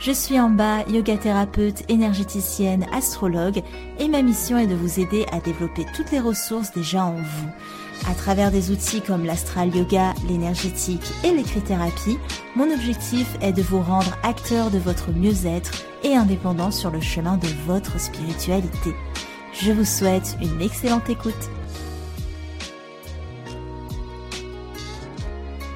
Je suis en bas, yoga thérapeute, énergéticienne, astrologue et ma mission est de vous aider à développer toutes les ressources déjà en vous à travers des outils comme l'astral yoga, l'énergétique et l'écrit-thérapie, mon objectif est de vous rendre acteur de votre mieux-être et indépendant sur le chemin de votre spiritualité. Je vous souhaite une excellente écoute.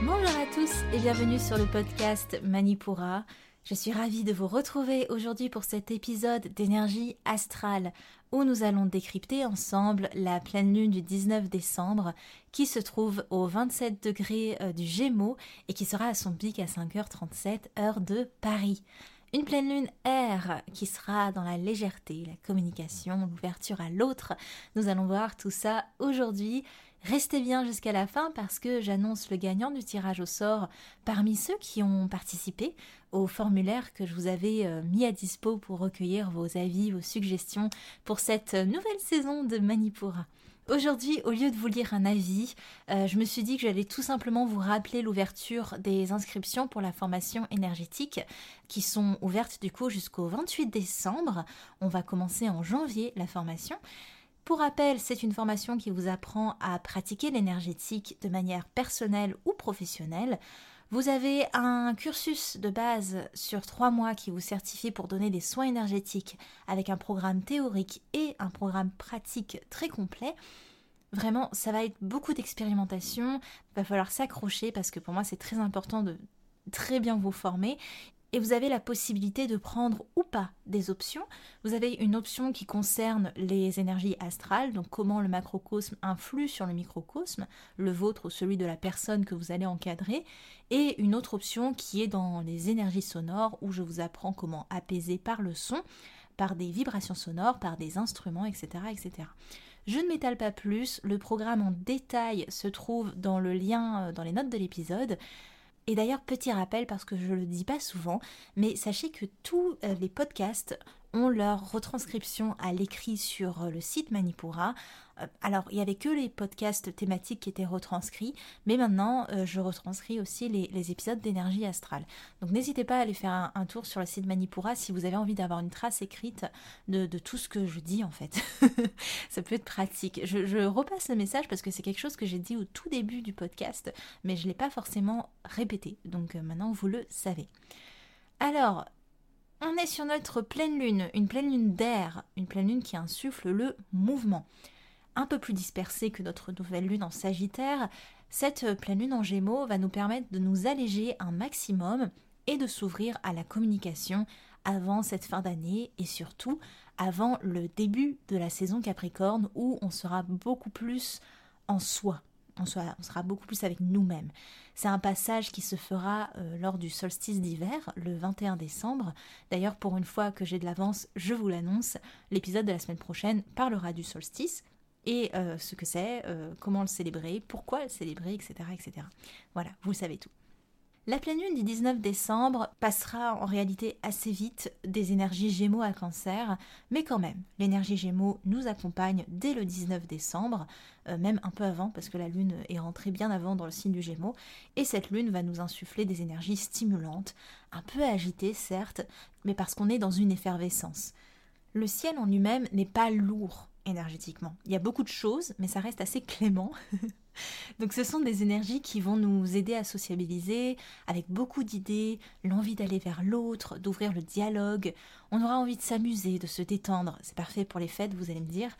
Bonjour à tous et bienvenue sur le podcast Manipura. Je suis ravie de vous retrouver aujourd'hui pour cet épisode d'énergie astrale où nous allons décrypter ensemble la pleine lune du 19 décembre qui se trouve au 27 degrés euh, du Gémeaux et qui sera à son pic à 5h37 heure de Paris. Une pleine lune air qui sera dans la légèreté, la communication, l'ouverture à l'autre. Nous allons voir tout ça aujourd'hui. Restez bien jusqu'à la fin parce que j'annonce le gagnant du tirage au sort parmi ceux qui ont participé au formulaire que je vous avais euh, mis à dispo pour recueillir vos avis, vos suggestions pour cette nouvelle saison de Manipura. Aujourd'hui, au lieu de vous lire un avis, euh, je me suis dit que j'allais tout simplement vous rappeler l'ouverture des inscriptions pour la formation énergétique qui sont ouvertes du coup jusqu'au 28 décembre. On va commencer en janvier la formation. Pour rappel, c'est une formation qui vous apprend à pratiquer l'énergétique de manière personnelle ou professionnelle. Vous avez un cursus de base sur trois mois qui vous certifie pour donner des soins énergétiques avec un programme théorique et un programme pratique très complet. Vraiment, ça va être beaucoup d'expérimentation. Il va falloir s'accrocher parce que pour moi, c'est très important de très bien vous former et vous avez la possibilité de prendre ou pas des options. Vous avez une option qui concerne les énergies astrales, donc comment le macrocosme influe sur le microcosme, le vôtre ou celui de la personne que vous allez encadrer, et une autre option qui est dans les énergies sonores où je vous apprends comment apaiser par le son, par des vibrations sonores, par des instruments, etc. etc. Je ne m'étale pas plus, le programme en détail se trouve dans le lien euh, dans les notes de l'épisode. Et d'ailleurs, petit rappel, parce que je le dis pas souvent, mais sachez que tous euh, les podcasts ont leur retranscription à l'écrit sur euh, le site Manipura. Euh, alors, il n'y avait que les podcasts thématiques qui étaient retranscrits, mais maintenant, je retranscris aussi les, épisodes d'énergie astrale. Donc, n'hésitez pas à aller faire un, tour sur le site Manipura si vous avez envie d'avoir une trace écrite de, tout ce que je dis, en fait. Ça peut être pratique. Je, je repasse le message parce que c'est quelque chose que j'ai dit au tout début du podcast, mais je ne l'ai pas forcément répété. Donc, maintenant, vous le savez. Alors, on est sur notre pleine lune, une pleine lune d'air, une pleine lune qui insuffle le mouvement. Un peu plus dispersée que notre nouvelle lune en Sagittaire, cette pleine lune en Gémeaux va nous permettre de nous alléger un maximum et de s'ouvrir à la communication avant cette fin d'année et surtout avant le début de la saison Capricorne où on sera beaucoup plus en soi, on, sera beaucoup plus avec nous-mêmes. C'est un passage qui se fera euh, lors du solstice d'hiver, le 21 décembre. D'ailleurs, pour une fois que j'ai de l'avance, je vous l'annonce, l'épisode de la semaine prochaine parlera du solstice et euh, ce que c'est, euh, comment le célébrer, pourquoi le célébrer, etc., etc. Voilà, vous savez tout. La pleine lune du 19 décembre passera en réalité assez vite des énergies Gémeaux à Cancer, mais quand même, l'énergie Gémeaux nous accompagne dès le 19 décembre, euh, même un peu avant parce que la lune est rentrée bien avant dans le signe du Gémeaux, et cette lune va nous insuffler des énergies stimulantes, un peu agitées certes, mais parce qu'on est dans une effervescence. Le ciel en lui-même n'est pas lourd énergétiquement. Il y a beaucoup de choses, mais ça reste assez clément. Donc ce sont des énergies qui vont nous aider à sociabiliser avec beaucoup d'idées, l'envie d'aller vers l'autre, d'ouvrir le dialogue. On aura envie de s'amuser, de se détendre. C'est parfait pour les fêtes, vous allez me dire.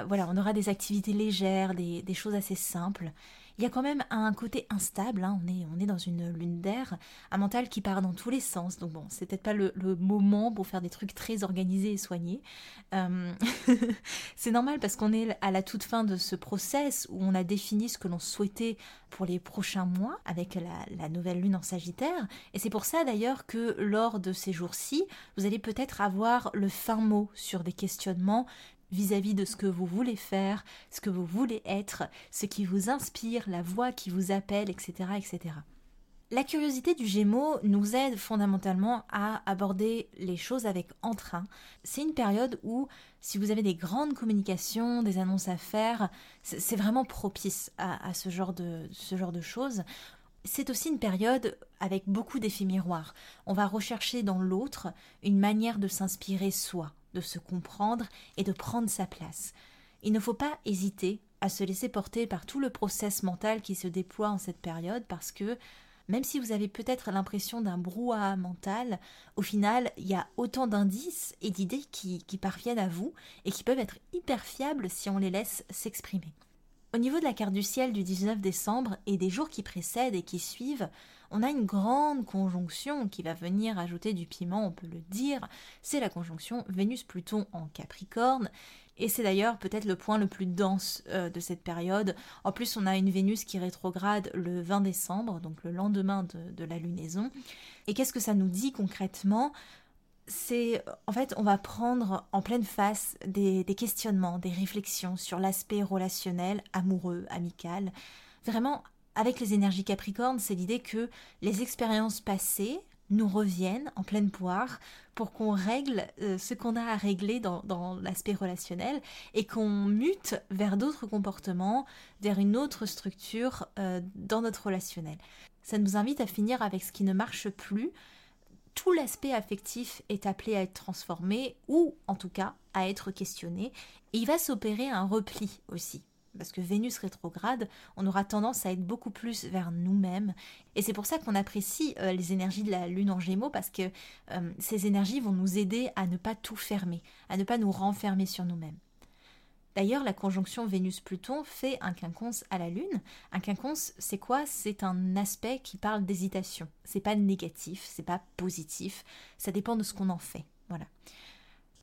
Euh, voilà, on aura des activités légères, des, des choses assez simples. Il y a quand même un côté instable, hein. on, est, on est dans une lune d'air, un mental qui part dans tous les sens, donc bon, c'est peut-être pas le, moment pour faire des trucs très organisés et soignés. Euh, c'est normal parce qu'on est à la toute fin de ce process où on a défini ce que l'on souhaitait pour les prochains mois avec la, la nouvelle lune en Sagittaire, et c'est pour ça d'ailleurs que lors de ces jours-ci, vous allez peut-être avoir le fin mot sur des questionnements vis-à-vis de ce que vous voulez faire, ce que vous voulez être, ce qui vous inspire, la voix qui vous appelle, etc. etc. La curiosité du Gémeaux nous aide fondamentalement à aborder les choses avec entrain. C'est une période où, si vous avez des grandes communications, des annonces à faire, c'est vraiment propice à, ce, genre de, ce genre de choses. C'est aussi une période avec beaucoup d'effets miroirs. On va rechercher dans l'autre une manière de s'inspirer soi, de se comprendre et de prendre sa place. Il ne faut pas hésiter à se laisser porter par tout le process mental qui se déploie en cette période parce que même si vous avez peut-être l'impression d'un brouhaha mental, au final, il y a autant d'indices et d'idées qui, qui parviennent à vous et qui peuvent être hyper fiables si on les laisse s'exprimer. Au niveau de la carte du ciel du 19 décembre et des jours qui précèdent et qui suivent, on a une grande conjonction qui va venir ajouter du piment, on peut le dire. C'est la conjonction Vénus-Pluton en Capricorne et c'est d'ailleurs peut-être le point le plus dense euh, de cette période. En plus, on a une Vénus qui rétrograde le 20 décembre, donc le lendemain de, la lunaison. Et qu'est-ce que ça nous dit concrètement? C'est en fait on va prendre en pleine face des, questionnements, des réflexions sur l'aspect relationnel, amoureux, amical. Vraiment, avec les énergies capricornes, c'est l'idée que les expériences passées, nous reviennent en pleine poire pour qu'on règle euh, ce qu'on a à régler dans, l'aspect relationnel et qu'on mute vers d'autres comportements, vers une autre structure euh, dans notre relationnel. Ça nous invite à finir avec ce qui ne marche plus. Tout l'aspect affectif est appelé à être transformé ou en tout cas à être questionné et il va s'opérer un repli aussi parce que Vénus rétrograde, on aura tendance à être beaucoup plus vers nous-mêmes. Et c'est pour ça qu'on apprécie euh, les énergies de la Lune en Gémeaux, parce que euh, ces énergies vont nous aider à ne pas tout fermer, à ne pas nous renfermer sur nous-mêmes. D'ailleurs, la conjonction Vénus-Pluton fait un quinconce à la Lune. Un quinconce, c'est quoi? C'est un aspect qui parle d'hésitation. C'est pas négatif, c'est pas positif, ça dépend de ce qu'on en fait. Voilà.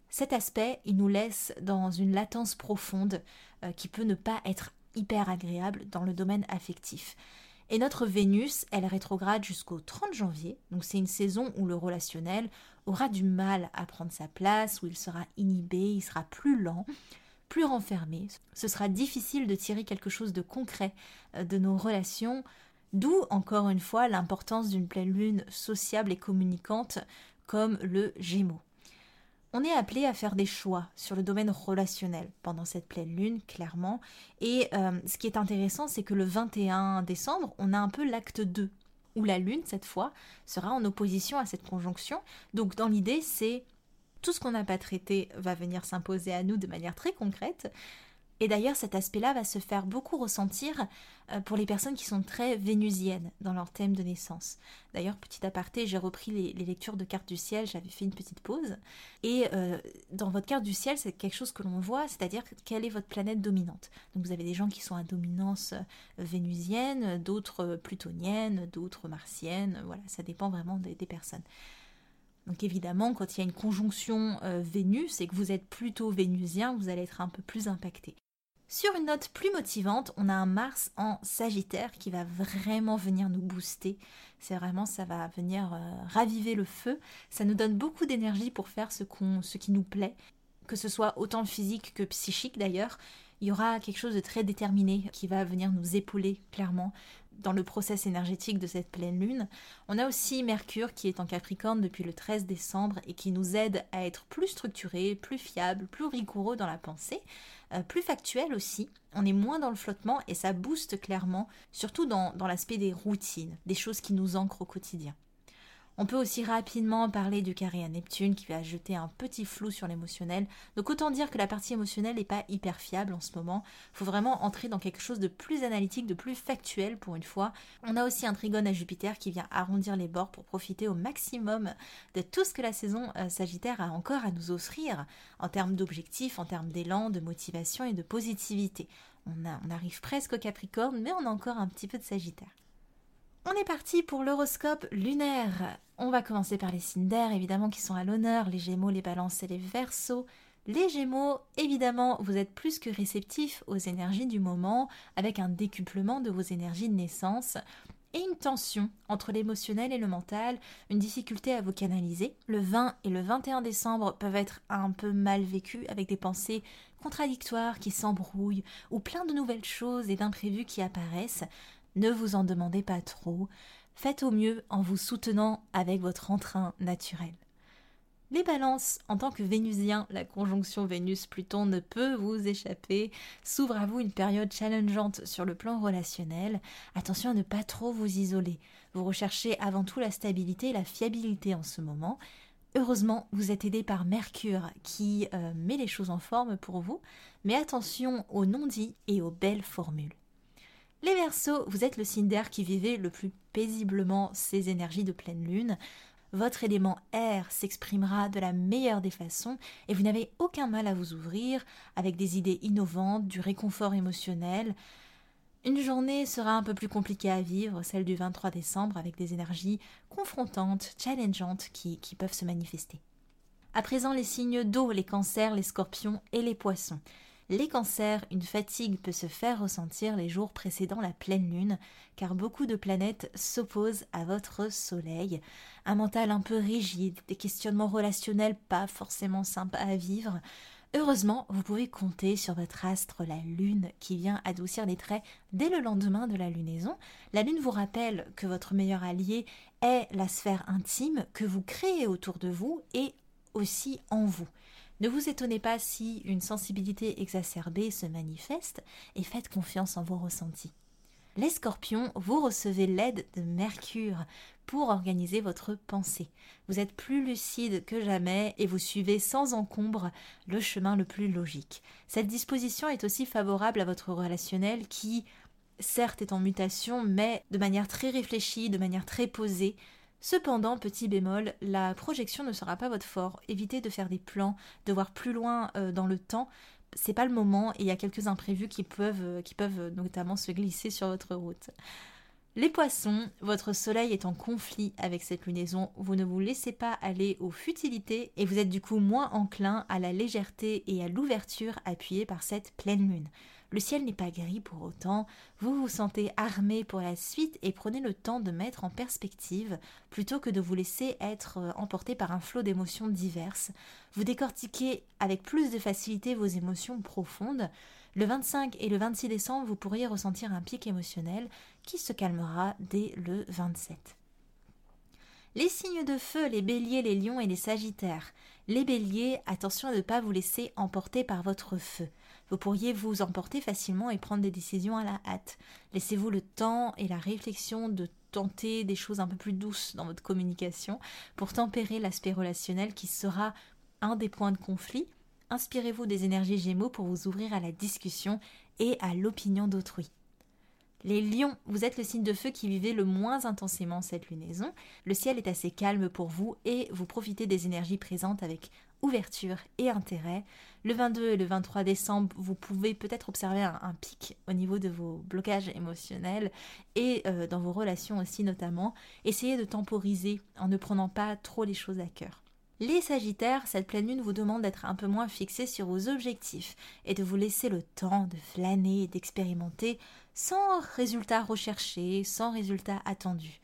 Cet aspect, il nous laisse dans une latence profonde euh, qui peut ne pas être hyper agréable dans le domaine affectif. Et notre Vénus, elle rétrograde jusqu'au 30 janvier, donc c'est une saison où le relationnel aura du mal à prendre sa place, où il sera inhibé, il sera plus lent, plus renfermé. Ce sera difficile de tirer quelque chose de concret euh, de nos relations, d'où encore une fois l'importance d'une pleine lune sociable et communicante comme le Gémeaux. On est appelé à faire des choix sur le domaine relationnel pendant cette pleine lune, clairement. Et euh, ce qui est intéressant, c'est que le 21 décembre, on a un peu l'acte 2, où la lune, cette fois, sera en opposition à cette conjonction. Donc dans l'idée, c'est tout ce qu'on n'a pas traité va venir s'imposer à nous de manière très concrète. Et d'ailleurs, cet aspect-là va se faire beaucoup ressentir euh, pour les personnes qui sont très vénusiennes dans leur thème de naissance. D'ailleurs, petit aparté, j'ai repris les, lectures de cartes du ciel, j'avais fait une petite pause. Et euh, dans votre carte du ciel, c'est quelque chose que l'on voit, c'est-à-dire quelle est votre planète dominante. Donc vous avez des gens qui sont à dominance euh, vénusienne, d'autres plutonienne, d'autres martienne, voilà, ça dépend vraiment des, personnes. Donc évidemment, quand il y a une conjonction Vénus et que vous êtes plutôt vénusien, vous allez être un peu plus impacté. Sur une note plus motivante, on a un Mars en Sagittaire qui va vraiment venir nous booster. C'est vraiment, ça va venir euh, raviver le feu. Ça nous donne beaucoup d'énergie pour faire ce qui nous plaît, que ce soit autant physique que psychique d'ailleurs. Il y aura quelque chose de très déterminé qui va venir nous épauler clairement dans le process énergétique de cette pleine lune. On a aussi Mercure qui est en Capricorne depuis le 13 décembre et qui nous aide à être plus structuré, plus fiable, plus rigoureux dans la pensée, euh, plus factuel aussi. On est moins dans le flottement et ça booste clairement, surtout dans l'aspect des routines, des choses qui nous ancrent au quotidien. On peut aussi rapidement parler du carré à Neptune qui va jeter un petit flou sur l'émotionnel. Donc autant dire que la partie émotionnelle n'est pas hyper fiable en ce moment. Il faut vraiment entrer dans quelque chose de plus analytique, de plus factuel pour une fois. On a aussi un trigone à Jupiter qui vient arrondir les bords pour profiter au maximum de tout ce que la saison euh, Sagittaire a encore à nous offrir en termes d'objectifs, en termes d'élan, de motivation et de positivité. On, on arrive presque au Capricorne, mais on a encore un petit peu de Sagittaire. On est parti pour l'horoscope lunaire. On va commencer par les signes d'air, évidemment, qui sont à l'honneur, les gémeaux, les balances et les versos. Les gémeaux, évidemment, vous êtes plus que réceptifs aux énergies du moment, avec un décuplement de vos énergies de naissance. et une tension entre l'émotionnel et le mental, une difficulté à vous canaliser. Le 20 et le 21 décembre peuvent être un peu mal vécus avec des pensées contradictoires qui s'embrouillent ou plein de nouvelles choses et d'imprévus qui apparaissent. Ne vous en demandez pas trop. Faites au mieux en vous soutenant avec votre entrain naturel. Les balances, en tant que vénusien, la conjonction Vénus-Pluton ne peut vous échapper. S'ouvre à vous une période challengeante sur le plan relationnel. Attention à ne pas trop vous isoler. Vous recherchez avant tout la stabilité et la fiabilité en ce moment. Heureusement, vous êtes aidé par Mercure qui euh, met les choses en forme pour vous, mais attention aux non-dits et aux belles formules. Les Verseaux, vous êtes le signe d'air qui vivait le plus paisiblement ces énergies de pleine lune votre élément air s'exprimera de la meilleure des façons et vous n'avez aucun mal à vous ouvrir avec des idées innovantes, du réconfort émotionnel. Une journée sera un peu plus compliquée à vivre, celle du 23 décembre, avec des énergies confrontantes, challengeantes qui, qui peuvent se manifester. À présent, les signes d'eau, les cancers, les scorpions et les poissons. Les cancers, une fatigue peut se faire ressentir les jours précédant la pleine lune, car beaucoup de planètes s'opposent à votre soleil. Un mental un peu rigide, des questionnements relationnels pas forcément sympas à vivre. Heureusement, vous pouvez compter sur votre astre, la Lune, qui vient adoucir les traits dès le lendemain de la lunaison. La Lune vous rappelle que votre meilleur allié est la sphère intime que vous créez autour de vous et aussi en vous. Ne vous étonnez pas si une sensibilité exacerbée se manifeste et faites confiance en vos ressentis. Les scorpions, vous recevez l'aide de Mercure pour organiser votre pensée. Vous êtes plus lucide que jamais et vous suivez sans encombre le chemin le plus logique. Cette disposition est aussi favorable à votre relationnel qui, certes, est en mutation, mais de manière très réfléchie, de manière très posée, Cependant, petit bémol, la projection ne sera pas votre fort. Évitez de faire des plans, de voir plus loin euh, dans le temps. C'est pas le moment et il y a quelques imprévus qui peuvent, euh, qui peuvent notamment se glisser sur votre route. Les poissons, votre soleil est en conflit avec cette lunaison, vous ne vous laissez pas aller aux futilités et vous êtes du coup moins enclin à la légèreté et à l'ouverture appuyée par cette pleine lune. Le ciel n'est pas gris pour autant, vous vous sentez armé pour la suite et prenez le temps de mettre en perspective plutôt que de vous laisser être euh, emporté par un flot d'émotions diverses. Vous décortiquez avec plus de facilité vos émotions profondes. Le 25 et le 26 décembre, vous pourriez ressentir un pic émotionnel qui se calmera dès le 27. Les signes de feu, les béliers, les lions et les sagittaires. Les béliers, attention à ne pas vous laisser emporter par votre feu. Vous pourriez vous emporter facilement et prendre des décisions à la hâte. Laissez-vous le temps et la réflexion de tenter des choses un peu plus douces dans votre communication pour tempérer l'aspect relationnel qui sera un des points de conflit. Inspirez-vous des énergies Gémeaux pour vous ouvrir à la discussion et à l'opinion d'autrui. Les lions, vous êtes le signe de feu qui vivait le moins intensément cette lunaison. Le ciel est assez calme pour vous et vous profitez des énergies présentes avec ouverture et intérêt. Le 22 et le 23 décembre, vous pouvez peut-être observer un, pic au niveau de vos blocages émotionnels et euh, dans vos relations aussi notamment. Essayez de temporiser en ne prenant pas trop les choses à cœur. Les Sagittaires, cette pleine lune vous demande d'être un peu moins fixé sur vos objectifs et de vous laisser le temps de flâner et d'expérimenter sans résultat recherché, sans résultat attendu.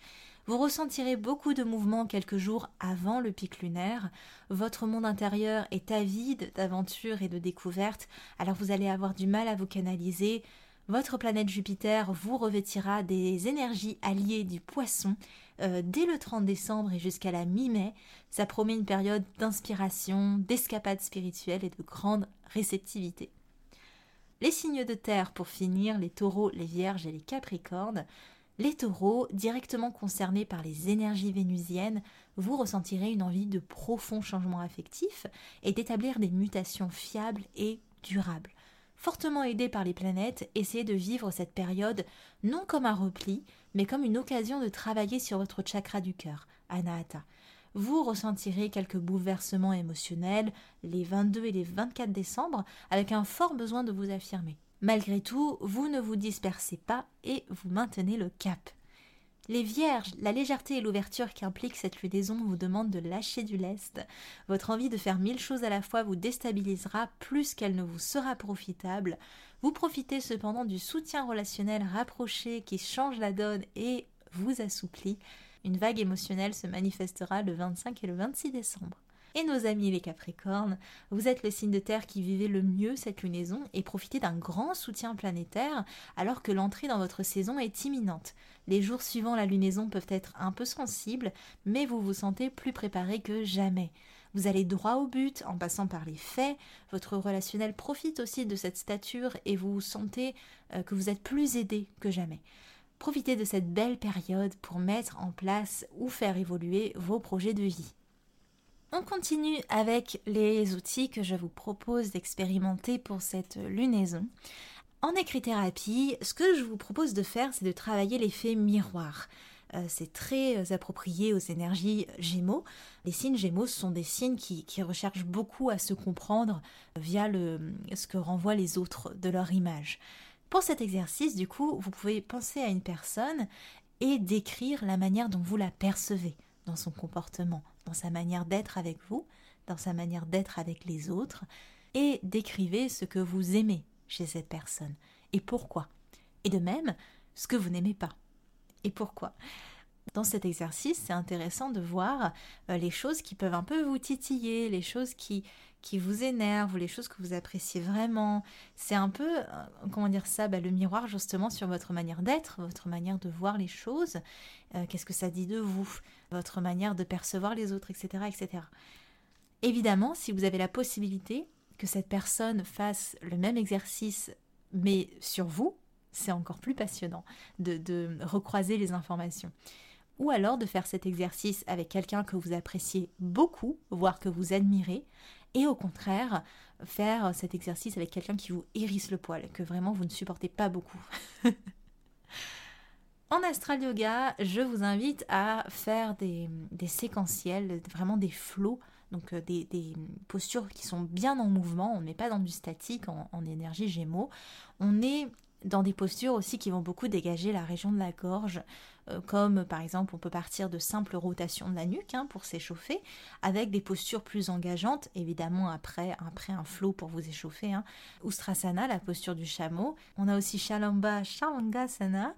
Vous ressentirez beaucoup de mouvements quelques jours avant le pic lunaire. Votre monde intérieur est avide d'aventures et de découvertes, alors vous allez avoir du mal à vous canaliser. Votre planète Jupiter vous revêtira des énergies alliées du poisson euh, dès le 30 décembre et jusqu'à la mi-mai. Ça promet une période d'inspiration, d'escapade spirituelle et de grande réceptivité. Les signes de terre pour finir, les taureaux, les vierges et les capricornes. Les taureaux, directement concernés par les énergies vénusiennes, vous ressentirez une envie de profond changement affectif et d'établir des mutations fiables et durables. Fortement aidés par les planètes, essayez de vivre cette période non comme un repli, mais comme une occasion de travailler sur votre chakra du cœur, Anahata. Vous ressentirez quelques bouleversements émotionnels les 22 et les 24 décembre avec un fort besoin de vous affirmer. Malgré tout, vous ne vous dispersez pas et vous maintenez le cap. Les vierges, la légèreté et l'ouverture qu'implique cette lunaison vous demandent de lâcher du lest. Votre envie de faire mille choses à la fois vous déstabilisera plus qu'elle ne vous sera profitable. Vous profitez cependant du soutien relationnel rapproché qui change la donne et vous assouplit. Une vague émotionnelle se manifestera le 25 et le 26 décembre. Et nos amis les Capricornes, vous êtes le signe de terre qui vivait le mieux cette lunaison et profitez d'un grand soutien planétaire alors que l'entrée dans votre saison est imminente. Les jours suivant la lunaison peuvent être un peu sensibles, mais vous vous sentez plus préparé que jamais. Vous allez droit au but en passant par les faits, votre relationnel profite aussi de cette stature et vous sentez euh, que vous êtes plus aidé que jamais. Profitez de cette belle période pour mettre en place ou faire évoluer vos projets de vie. On continue avec les outils que je vous propose d'expérimenter pour cette lunaison. En écrit-thérapie, ce que je vous propose de faire, c'est de travailler l'effet miroir. Euh, c'est très euh, approprié aux énergies gémeaux. Les signes gémeaux sont des signes qui, recherchent beaucoup à se comprendre via le, ce que renvoient les autres de leur image. Pour cet exercice, du coup, vous pouvez penser à une personne et décrire la manière dont vous la percevez dans son comportement, dans sa manière d'être avec vous, dans sa manière d'être avec les autres, et décrivez ce que vous aimez chez cette personne et pourquoi? Et de même, ce que vous n'aimez pas et pourquoi? Dans cet exercice, c'est intéressant de voir euh, les choses qui peuvent un peu vous titiller, les choses qui, qui vous énervent ou les choses que vous appréciez vraiment. C'est un peu, euh, comment dire ça, bah, le miroir justement sur votre manière d'être, votre manière de voir les choses. Euh, qu'est-ce que ça dit de vous? Votre manière de percevoir les autres, etc., etc. Évidemment, si vous avez la possibilité que cette personne fasse le même exercice, mais sur vous, c'est encore plus passionnant de, de, recroiser les informations. Ou alors de faire cet exercice avec quelqu'un que vous appréciez beaucoup, voire que vous admirez, et au contraire, faire cet exercice avec quelqu'un qui vous hérisse le poil, que vraiment vous ne supportez pas beaucoup. En astral yoga, je vous invite à faire des, séquentiels, vraiment des flots, donc euh, des, postures qui sont bien en mouvement. On n'est pas dans du statique en, en énergie gémeaux. On est dans des postures aussi qui vont beaucoup dégager la région de la gorge, euh, comme par exemple on peut partir de simples rotations de la nuque hein, pour s'échauffer, avec des postures plus engageantes, évidemment après, après un flow pour vous échauffer. Hein. Ustrasana, la posture du chameau. On a aussi Shalamba, Shalangasana,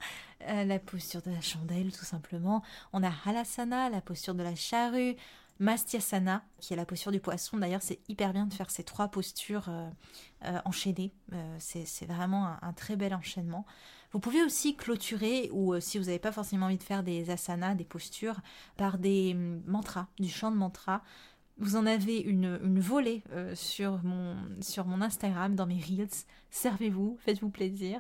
euh, la posture de la chandelle tout simplement. On a Halasana, la posture de la charrue. Mastyasana, qui est la posture du poisson. D'ailleurs, c'est hyper bien de faire ces trois postures euh, euh, enchaînées. Euh, c'est vraiment un, très bel enchaînement. Vous pouvez aussi clôturer, ou si vous n'avez pas forcément envie de faire des asanas, des postures, par des hum, mantras, du chant de mantra. Vous en avez une, une volée sur, mon, sur mon Instagram, dans mes Reels. Servez-vous, faites-vous plaisir.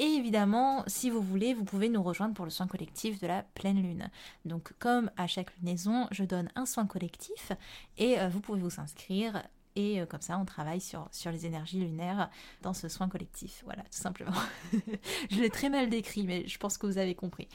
Et évidemment, si vous voulez, vous pouvez nous rejoindre pour le soin collectif de la pleine lune. Donc comme à chaque lunaison, je donne un soin collectif et euh, vous pouvez vous inscrire et euh, comme ça, on travaille sur, sur les énergies lunaires dans ce soin collectif. Voilà, tout simplement. je l'ai très mal décrit, mais je pense que vous avez compris.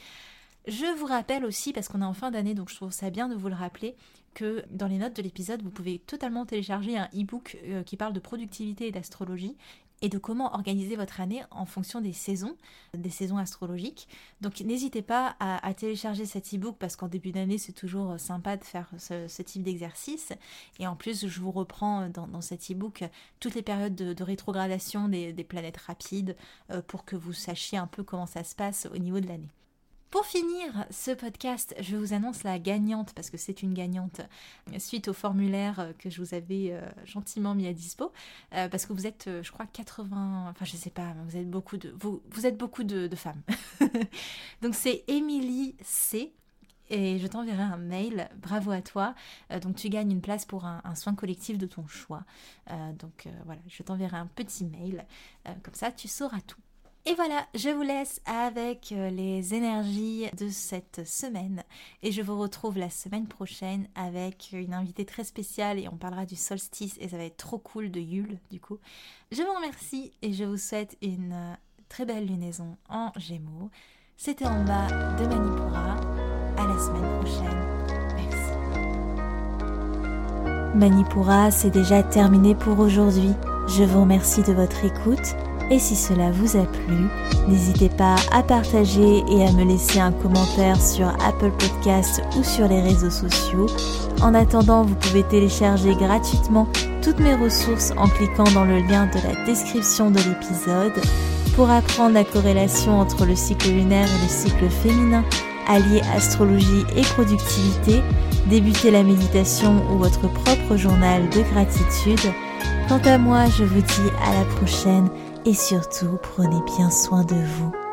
Je vous rappelle aussi, parce qu'on est en fin d'année, donc je trouve ça bien de vous le rappeler, que dans les notes de l'épisode, vous pouvez totalement télécharger un e-book euh, qui parle de productivité et d'astrologie et de comment organiser votre année en fonction des saisons, des saisons astrologiques. Donc n'hésitez pas à, télécharger cet e-book parce qu'en début d'année c'est toujours sympa de faire ce, type d'exercice. Et en plus je vous reprends dans, cet e-book toutes les périodes de, rétrogradation des, planètes rapides euh, pour que vous sachiez un peu comment ça se passe au niveau de l'année. Pour finir ce podcast, je vous annonce la gagnante, parce que c'est une gagnante, suite au formulaire que je vous avais euh, gentiment mis à dispo, euh, parce que vous êtes, euh, je crois, 80, enfin je sais pas, vous êtes beaucoup de, vous, êtes beaucoup de, femmes. Donc c'est Émilie C et je t'enverrai un mail. Bravo à toi. donc tu gagnes une place pour un soin collectif de ton choix. donc voilà, je t'enverrai un petit mail. comme ça, tu sauras tout. Et voilà, je vous laisse avec euh, les énergies de cette semaine et je vous retrouve la semaine prochaine avec une invitée très spéciale et on parlera du solstice et ça va être trop cool de Yule du coup. Je vous remercie et je vous souhaite une euh, très belle lunaison en Gémeaux. C'était en bas de Manipura. À la semaine prochaine. Merci. Manipura, c'est déjà terminé pour aujourd'hui. Je vous remercie de votre écoute et si cela vous a plu, n'hésitez pas à partager et à me laisser un commentaire sur Apple Podcasts ou sur les réseaux sociaux. En attendant, vous pouvez télécharger gratuitement toutes mes ressources en cliquant dans le lien de la description de l'épisode. Pour apprendre la corrélation entre le cycle lunaire et le cycle féminin, allier astrologie et productivité, débuter la méditation ou votre propre journal de gratitude. Quant à moi, je vous dis à la prochaine et surtout prenez bien soin de vous.